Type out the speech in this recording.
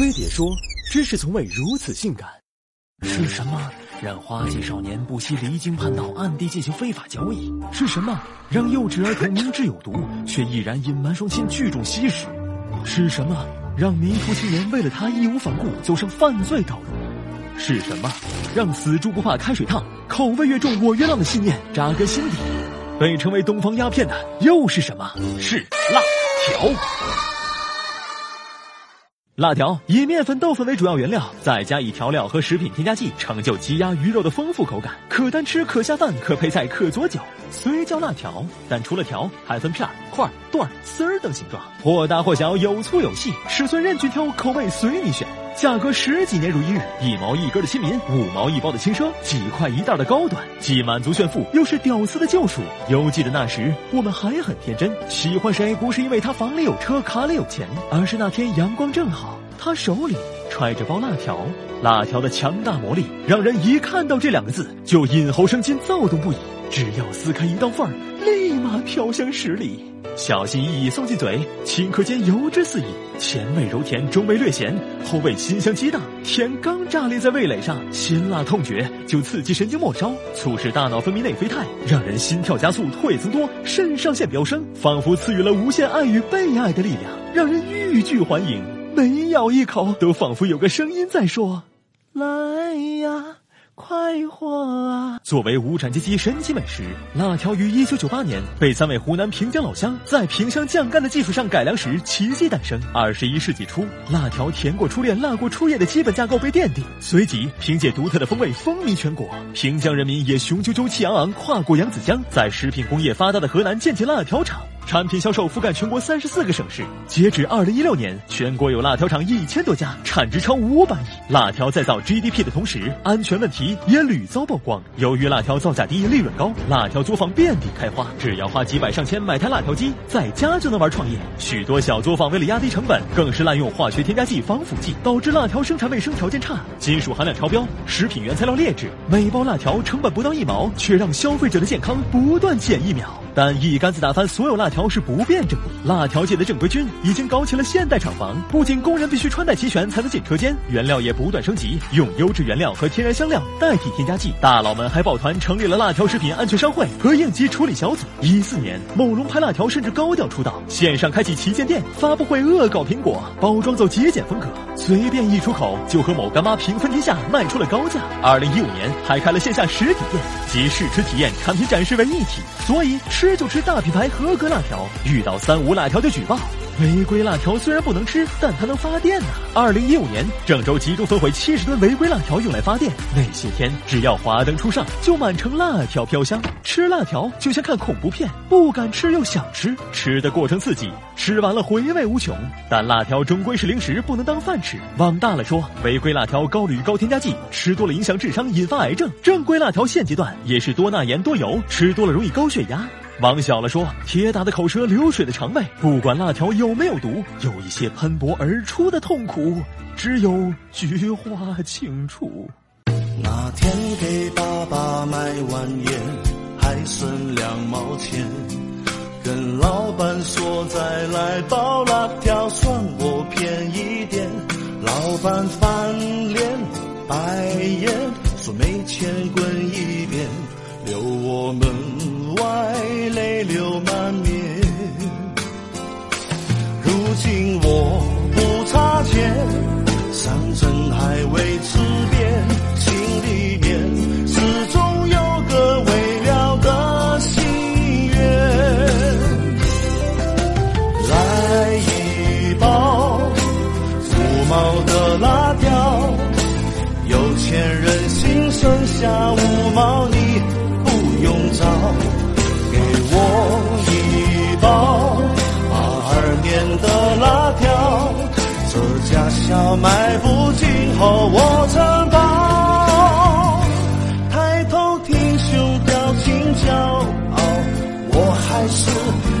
飞碟说：“知识从未如此性感。”是什么让花季少年不惜离经叛道，暗地进行非法交易？是什么让幼稚儿童明知有毒，却毅然隐瞒双亲聚众吸食？是什么让迷途青年为了他义无反顾走上犯罪道路？是什么让死猪不怕开水烫，口味越重我越浪的信念扎根心底？被称为东方鸦片的又是什么？是辣条。辣条以面粉、豆粉为主要原料，再加以调料和食品添加剂，成就鸡鸭鱼肉的丰富口感，可单吃，可下饭，可配菜，可佐酒，虽叫辣条，但除了条，还分片、块、段、丝儿等形状，或大或小，有粗有细，尺寸任君挑，口味随你选。价格十几年如一日，一毛一根的亲民，五毛一包的轻奢，几块一袋的高端，既满足炫富，又是屌丝的救赎。犹记得那时，我们还很天真，喜欢谁不是因为他房里有车，卡里有钱，而是那天阳光正好，他手里揣着包辣条。辣条的强大魔力，让人一看到这两个字就引喉生津，躁动不已。只要撕开一道缝儿，立马飘香十里。小心翼翼送进嘴，顷刻间油脂四溢，前味柔甜，中味略咸，后味辛香激荡。甜刚炸裂在味蕾上，辛辣痛觉就刺激神经末梢，促使大脑分泌内啡肽，让人心跳加速，唾液增多，肾上腺飙升，仿佛赐予了无限爱与被爱的力量，让人欲拒还迎。每咬一口，都仿佛有个声音在说：“来呀。”快活啊！作为无产阶级神奇美食，辣条于一九九八年被三位湖南平江老乡在萍乡酱干的基础上改良时奇迹诞生。二十一世纪初，辣条甜过初恋、辣过初夜的基本架构被奠定，随即凭借独特的风味风靡全国。平江人民也雄赳赳气昂昂跨过扬子江，在食品工业发达的河南建起辣条厂。产品销售覆盖全国三十四个省市，截止二零一六年，全国有辣条厂一千多家，产值超五百亿。辣条再造 GDP 的同时，安全问题也屡遭曝光。由于辣条造价低、利润高，辣条作坊遍地开花，只要花几百上千买台辣条机，在家就能玩创业。许多小作坊为了压低成本，更是滥用化学添加剂、防腐剂，导致辣条生产卫生条件差，金属含量超标，食品原材料劣质。每包辣条成本不到一毛，却让消费者的健康不断减一秒。但一竿子打翻所有辣条是不辩证的。辣条界的正规军已经搞起了现代厂房，不仅工人必须穿戴齐全才能进车间，原料也不断升级，用优质原料和天然香料代替添加剂。大佬们还抱团成立了辣条食品安全商会和应急处理小组。一四年，某龙牌辣条甚至高调出道，线上开启旗舰店，发布会恶搞苹果，包装走极简风格，随便一出口就和某干妈平分天下，卖出了高价。二零一五年还开了线下实体店，集试吃体验、产品展示为一体，所以。吃就吃大品牌合格辣条，遇到三无辣条就举报。违规辣条虽然不能吃，但它能发电呐。二零一五年，郑州集中焚毁七十吨违规辣条用来发电，那些天只要华灯初上，就满城辣条飘香。吃辣条就像看恐怖片，不敢吃又想吃，吃的过程刺激，吃完了回味无穷。但辣条终归是零食，不能当饭吃。往大了说，违规辣条高铝高添加剂，吃多了影响智商，引发癌症。正规辣条现阶段也是多钠盐多油，吃多了容易高血压。往小了说，铁打的口舌，流水的肠胃，不管辣条有没有毒，有一些喷薄而出的痛苦，只有菊花清楚。那天给爸爸买完烟，还剩两毛钱，跟老板说再来包辣条，算我便宜点。老板翻脸白眼，说没钱滚如今我不差钱，山珍还未吃遍，心里面始终有个未了的心愿。来一包五毛的辣条，有钱人心剩下五毛，你不用找。给我一这家小卖部今后我承包，抬头挺胸表情骄傲，我还是。